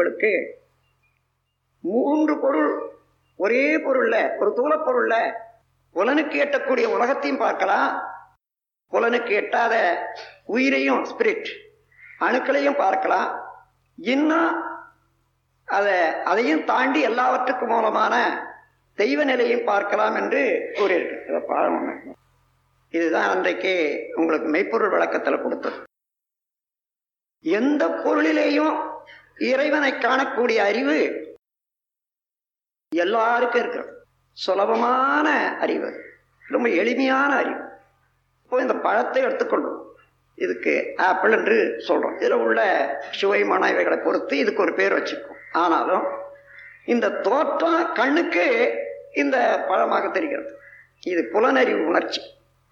உங்களுக்கு மூன்று பொருள் ஒரே பொருள்ல ஒரு தூளப்பொருள்ல புலனுக்கு எட்டக்கூடிய உலகத்தையும் பார்க்கலாம். புலனுக்கு எட்டாத உயிரையும் ஸ்பிரிட் அணுக்களையும் பார்க்கலாம். இன்னும் அதை அதையும் தாண்டி எல்லாவற்றுக்கும் மூலமான தெய்வ நிலையும் பார்க்கலாம் என்று கூறியிருக்கு பாடம் இதுதான் அன்றைக்கு உங்களுக்கு மெய்ப்பொருள் விளக்கத்தில் கொடுத்தது. எந்த பொருளிலேயும் இறைவனை காணக்கூடிய அறிவு எல்லாருக்கும் இருக்கிறது. சுலபமான அறிவு ரொம்ப எளிமையான அறிவு. இப்போ இந்த பழத்தை எடுத்துக்கொள்ளும். இதுக்கு ஆப்பிள் என்று சொல்றோம். இதில் உள்ள சுவைமான இவைகளை பொறுத்து இதுக்கு ஒரு பேர் வச்சிருக்கோம் ஆனாலும் இந்த தோற்றம் கண்ணுக்கு இந்த பழமாக தெரிகிறது. இது புலனறிவு உணர்ச்சி.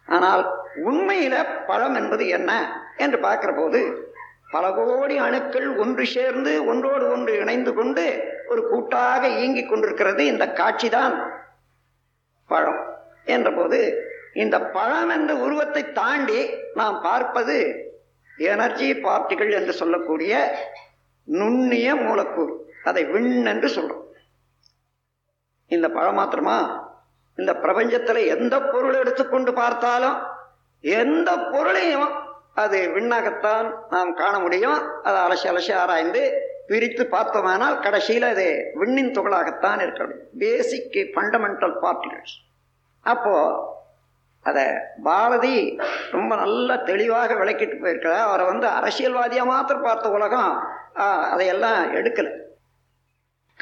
ஆனால் உண்மையில பழம் என்பது என்ன என்று பார்க்கிற போது பல கோடி அணுக்கள் ஒன்று சேர்ந்து ஒன்றோடு ஒன்று இணைந்து கொண்டு ஒரு கூட்டாக இயங்கிக் கொண்டிருக்கிறது இந்த காட்சிதான் பழம் என்றபோது இந்த பழம் என்ற உருவத்தை தாண்டி நாம் பார்ப்பது எனர்ஜி பார்ட்டிகள் என்று சொல்லக்கூடிய நுண்ணிய மூலக்கூறு அதை விண் என்று சொல்றோம். இந்த பழம் மாத்திரமா? இந்த பிரபஞ்சத்தில் எந்த பொருள் எடுத்துக்கொண்டு பார்த்தாலும் எந்த பொருளையும் அது விண்ணாகத்தான் நாம் காண முடியும். அதை அலசி அலசி ஆராய்ந்து பிரித்து பார்த்தோமானால் கடைசியில் அது விண்ணின் துகளாகத்தான் இருக்க முடியும். பேசிக் ஃபண்டமெண்டல் பார்ட்டிகல்ஸ் அப்போது அதை பாரதி ரொம்ப நல்ல தெளிவாக விளக்கிட்டு போயிருக்கிறார். அவரை வந்து அரசியல்வாதியாக மாத்திரம் பார்த்த உலகம் அதையெல்லாம் எடுக்கல.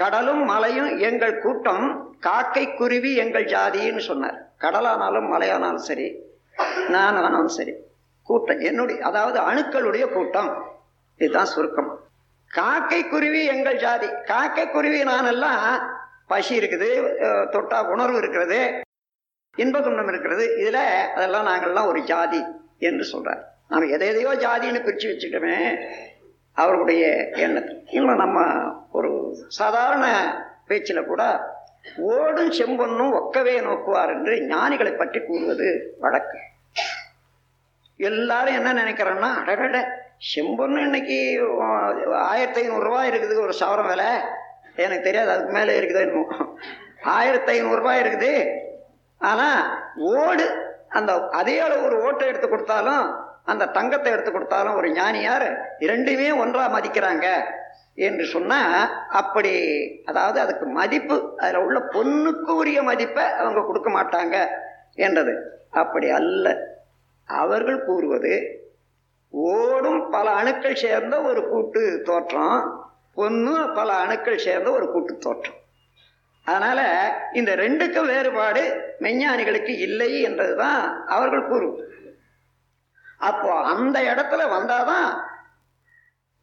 கடலும் மலையும் எங்கள் கூட்டம் காக்கை குருவி எங்கள் ஜாதின்னு சொன்னார். கடலானாலும் மலையானாலும் சரி நானானாலும் சரி. கூட்டம் என்னுடைய அதாவது அணுக்களுடைய கூட்டம். இதுதான் சுருக்கம். காக்கை குருவி எங்கள் ஜாதி. காக்கை குருவி நானெல்லாம் பசி இருக்குது தொட்டா உணர்வு இருக்கிறது இன்பதுண்ணம் இருக்கிறது. இதுல அதெல்லாம் நாங்கள்லாம் ஒரு ஜாதி என்று சொல்றார் நாம் எதை எதையோ ஜாதின்னு பிரித்து வச்சுட்டோமே அவர்களுடைய எண்ணத்தில் இல்லை நம்ம ஒரு சாதாரண பேச்சில் கூட ஓடும் செம்பொன்னும் ஒக்கவே நோக்குவார் என்று ஞானிகளை பற்றி கூறுவது வழக்கு. எல்லாரும் என்ன நினைக்கிறோன்னா அடடட செம்பொன்னு இன்னைக்கு ஆயிரத்தி ஐநூறுரூவா இருக்குது ஒரு சவரம் விலை. எனக்கு தெரியாது அதுக்கு மேலே இருக்குதோ என்னமோ. ஆயிரத்தி ஐநூறுரூவா இருக்குது. ஆனால் ஓடு அந்த அதே அளவு ஒரு ஓட்டை எடுத்து கொடுத்தாலும் அந்த தங்கத்தை எடுத்து கொடுத்தாலும் ஒரு ஞானியார் இரண்டுமே ஒன்றா மதிக்கிறாங்க என்று சொன்னால் அப்படி அதாவது அதுக்கு மதிப்பு அதில் உள்ள பொண்ணுக்கு உரிய மதிப்பை அவங்க கொடுக்க மாட்டாங்க என்றது. அப்படி அல்ல. அவர்கள் கூறுவது ஓடும் பல அணுக்கள் சேர்ந்த ஒரு கூட்டு தோற்றம் பொண்ணு பல அணுக்கள் சேர்ந்த ஒரு கூட்டு தோற்றம். அதனால இந்த ரெண்டுக்கும் வேறுபாடு மெஞ்ஞானிகளுக்கு இல்லை என்றதுதான் அவர்கள் கூறுவது அப்போ அந்த இடத்துல வந்தாதான்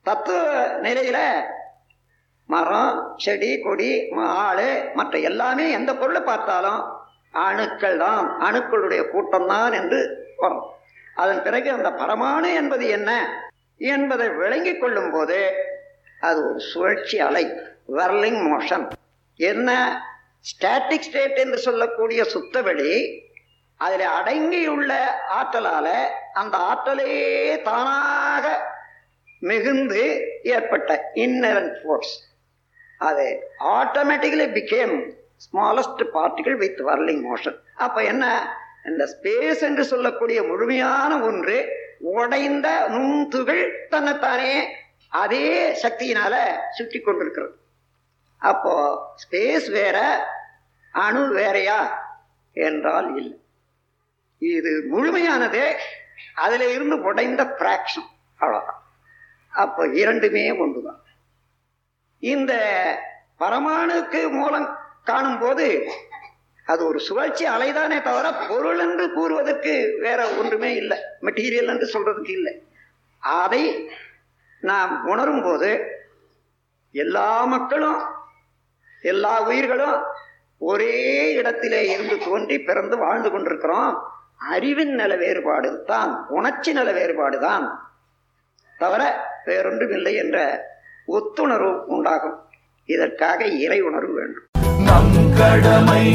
தத்துவ நிலையில மரம் செடி கொடி ஆளு மற்ற எல்லாமே எந்த பொருளை பார்த்தாலும் அணுக்கள் தான் அணுக்களுடைய கூட்டம் தான் என்று வரும் அதன் பிறகு அந்த பரமானு என்பது என்ன? என்பதை விளங்கிக் கொள்ளும் போது அது ஒரு சுழற்சி அலை வெர்லிங் மோஷன் என்ன? ஸ்டாட்டிக் ஸ்டேட் என்று சொல்லக்கூடிய சுத்தவெளி அதில் அடங்கியுள்ள ஆற்றலால அந்த ஆற்றலே தானாக மிகுந்து ஏற்பட்ட இன்னரன் ஃபோர்ஸ் அது automatically became smallest particle with whirling motion அப்போ என்ன? இந்த ஸ்பேஸ் என்று சொல்லக்கூடிய முழுமையான ஒன்று உடைந்த நுண்துகள் தன்னைத்தானே அதே சக்தியினால சுற்றி கொண்டிருக்கிறது. அப்போ ஸ்பேஸ் வேற அணு வேறையா? என்றால் இல்லை. இது முழுமையானது அதுல இருந்து உடைந்த பிராக்ஷன் அவ்வளோதான் அப்போ இரண்டுமே ஒன்றுதான். இந்த பரமாணுக்கு மூலம் காணும் போது அது ஒரு சுழற்சி அலைதானே தவிர பொருள் என்று கூறுவதற்கு வேற ஒன்றுமே இல்லை. மெட்டீரியல் என்று சொல்றதுக்கு இல்லை. அதை நாம் உணரும் போது எல்லா மக்களும் எல்லா உயிர்களும் ஒரே இடத்திலே இருந்து தோன்றி பிறந்து வாழ்ந்து கொண்டிருக்கிறோம். அறிவின் நில வேறுபாடு தான் உணர்ச்சி நில வேறுபாடு தான். தவிர வேறொன்றும் இல்லை என்ற ஒத்துணர்வு உண்டாகும். இதற்காக இறை உணர்வு வேண்டும். நம் கடமை.